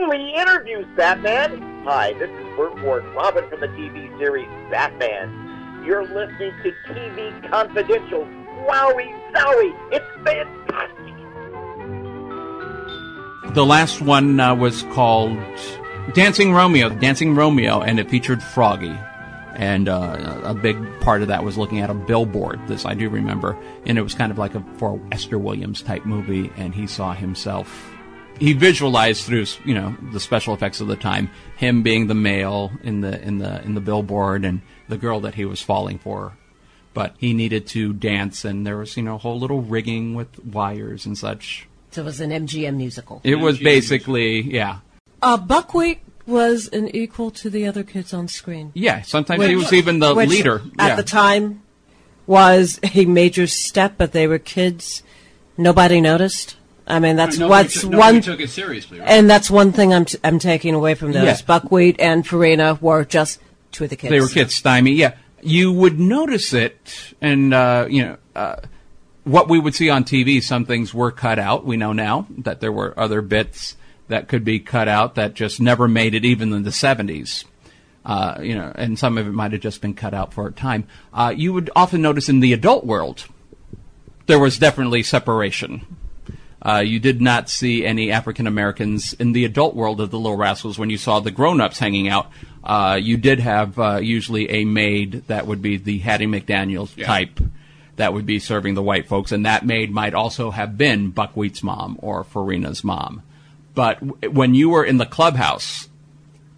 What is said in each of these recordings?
only interviews, Batman. Hi, this is Burt Ward, Robin from the TV series Batman. You're listening to TV Confidential. Wowie zowie, it's fantastic. The last one uh, was called Dancing Romeo, Dancing Romeo, and it featured Froggy. And uh, a big part of that was looking at a billboard. This I do remember, and it was kind of like a for Esther Williams type movie. And he saw himself, he visualized through you know the special effects of the time, him being the male in the in the in the billboard, and the girl that he was falling for. But he needed to dance, and there was you know a whole little rigging with wires and such. So it was an MGM musical. It was basically yeah. Uh, Buckwheat was an equal to the other kids on screen. Yeah, sometimes he was even the Which, leader. At yeah. the time was a major step, but they were kids. Nobody noticed. I mean, that's what's took- one, took it seriously, right? and that's one thing I'm t- I'm taking away from this. Yeah. Buckwheat and Farina were just two of the kids. They were kids, stymie. Yeah, you would notice it, and uh, you know uh, what we would see on TV. Some things were cut out. We know now that there were other bits that could be cut out that just never made it, even in the seventies. Uh, you know, and some of it might have just been cut out for a time. Uh, you would often notice in the adult world there was definitely separation. Uh, you did not see any African Americans in the adult world of the Little Rascals when you saw the grown ups hanging out. Uh, you did have uh, usually a maid that would be the Hattie McDaniels Yeah. type that would be serving the white folks, and that maid might also have been Buckwheat's mom or Farina's mom. But w- when you were in the clubhouse,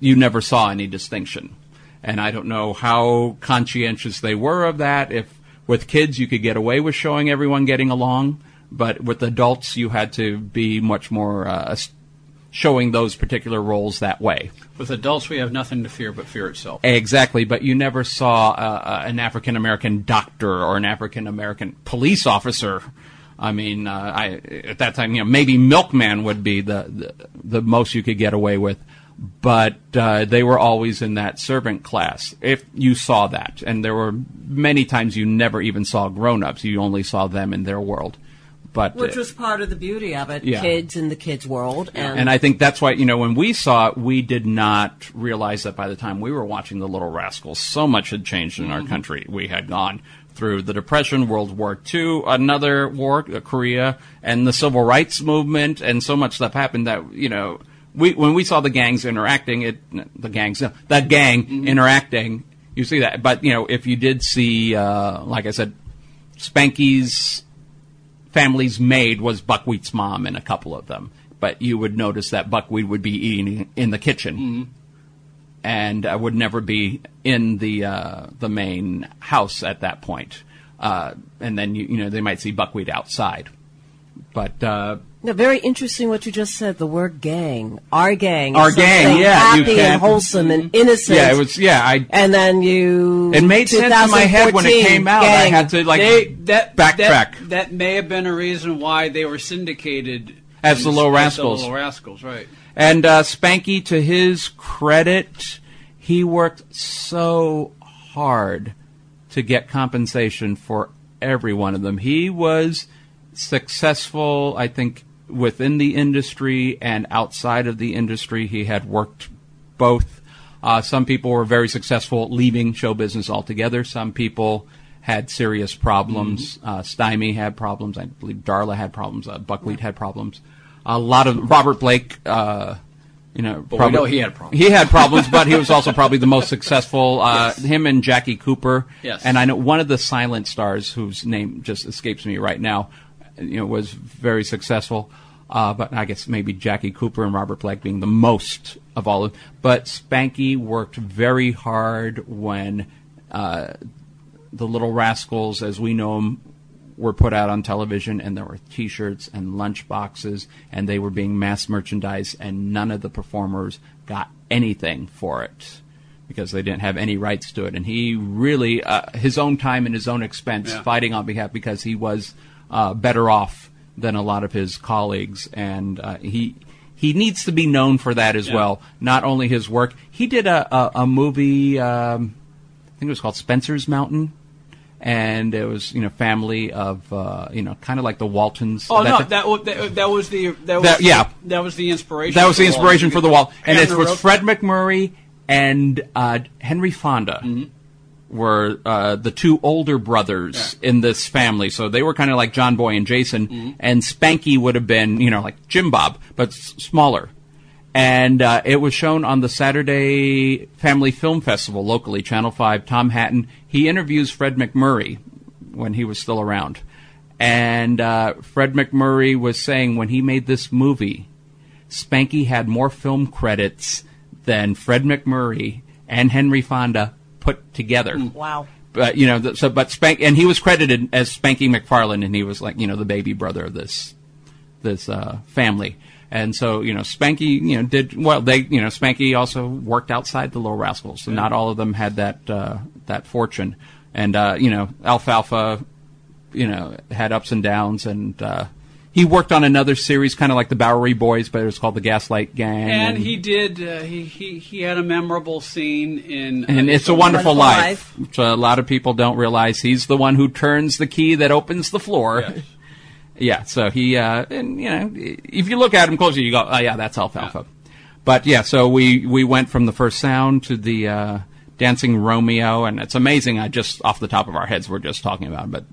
you never saw any distinction. And I don't know how conscientious they were of that. If with kids you could get away with showing everyone getting along, but with adults you had to be much more uh, showing those particular roles that way. With adults, we have nothing to fear but fear itself. Exactly, but you never saw uh, uh, an African American doctor or an African American police officer. I mean, uh, I at that time, you know, maybe milkman would be the the, the most you could get away with, but uh, they were always in that servant class. If you saw that, and there were many times you never even saw grown-ups; you only saw them in their world. But which uh, was part of the beauty of it. Yeah. Kids in the kids' world, and, and I think that's why, you know, when we saw it, we did not realize that by the time we were watching The Little Rascals, so much had changed in our country. We had gone through the Depression, World War II, another war, uh, Korea, and the Civil Rights Movement, and so much stuff happened that, you know, we, when we saw the gangs interacting, it, the gangs, the gang interacting, you see that. But, you know, if you did see, uh, like I said, Spanky's family's maid was Buckwheat's mom in a couple of them. But you would notice that Buckwheat would be eating in the kitchen, and uh, would never be in the uh, the main house at that point. Uh, and then you you know they might see Buckwheat outside, but uh, No, very interesting what you just said. The word "gang," our gang, Our gang, yeah, happy can't- and wholesome and innocent. yeah, it was yeah I. And then you. It made sense in my head when it came out. I had to like They, that, backtrack. That, that may have been a reason why they were syndicated As the Little Rascals. The Little Rascals, right? And uh, Spanky, to his credit, he worked so hard to get compensation for every one of them. He was successful, I think, within the industry and outside of the industry. He had worked both. Uh, some people were very successful leaving show business altogether. Some people had serious problems. Uh, Stymie had problems. I believe Darla had problems. Uh, Buckwheat had problems. A lot of Robert Blake. Uh, you know, But we know he had problems. He had problems, but he was also probably the most successful. Uh, Him and Jackie Cooper. Yes. And I know one of the silent stars whose name just escapes me right now. You know, was very successful. Uh, but I guess maybe Jackie Cooper and Robert Blake being the most of all of. But Spanky worked very hard when uh, the Little Rascals, as we know them, were put out on television, and there were T-shirts and lunch boxes, and they were being mass merchandised, and none of the performers got anything for it because they didn't have any rights to it. And he really, uh, his own time and his own expense, Yeah. fighting on behalf because he was uh, better off than a lot of his colleagues, and uh, he. He needs to be known for that as Yeah. well. Not only his work. He did a, a, a movie, um, I think it was called Spencer's Mountain, and it was you know family of uh, you know kind of like the Waltons. Oh no, that- that, that that was the that was That- yeah. that was the inspiration. that was for the inspiration Wall. for the wall, and it was. Fred MacMurray and uh, Henry Fonda Mm-hmm. Were uh, the two older brothers in this family. So they were kind of like John Boy and Jason, Mm-hmm. and Spanky would have been you know like Jim Bob, but s- smaller. And uh, it was shown on the Saturday Family Film Festival locally, Channel Five. Tom Hatten he interviews Fred MacMurray when he was still around, and uh, Fred MacMurray was saying when he made this movie, Spanky had more film credits than Fred MacMurray and Henry Fonda put together. Wow. But you know, so but Spank and he was credited as Spanky McFarland, and he was like you know the baby brother of this this uh, family. And so you know, Spanky you know did well. They you know Spanky also worked outside the Little Rascals, so not all of them had that uh, that fortune. And uh, you know, Alfalfa, you know, had ups and downs, and uh, he worked on another series, kind of like the Bowery Boys, but it was called the Gaslight Gang. And he did. Uh, he, he he had a memorable scene in. uh, and it's a wonderful, Wonderful life, which a lot of people don't realize. He's the one who turns the key that opens the floor. Yes. yeah, so he, uh, and you know, if you look at him closely, you go, oh yeah, that's Alfalfa. But yeah, so we we went from the first sound to the uh, Dancing Romeo, and it's amazing. I just off the top of our heads, we're just talking about, it, but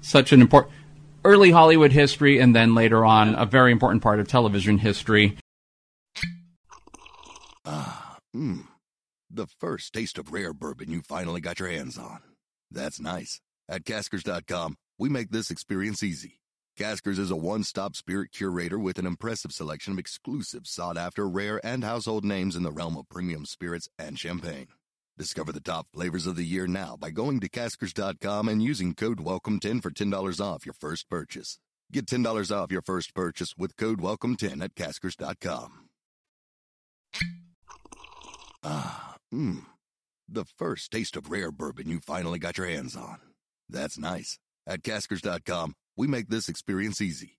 such an important early Hollywood history, and then later on, a very important part of television history. Mmm. The first taste of rare bourbon you finally got your hands on. That's nice. At Caskers.com, we make this experience easy. Caskers is a one stop spirit curator with an impressive selection of exclusive, sought after, rare, and household names in the realm of premium spirits and champagne. Discover the top flavors of the year now by going to Caskers.com and using code WELCOME10 for $10 off your first purchase. Get $10 off your first purchase with code WELCOME10 at Caskers.com. Ah, mmm. The first taste of rare bourbon you finally got your hands on. That's nice. At Caskers.com, we make this experience easy.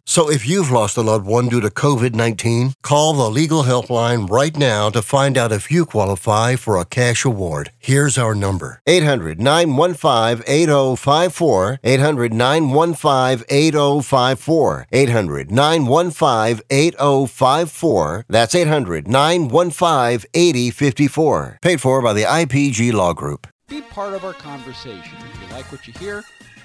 So if you've lost a loved one due to COVID 19, call the legal helpline right now to find out if you qualify for a cash award. Here's our number 800 915 8054. 800 915 8054. 800 915 8054. That's 800 915 8054. Paid for by the IPG Law Group. Be part of our conversation. If you like what you hear,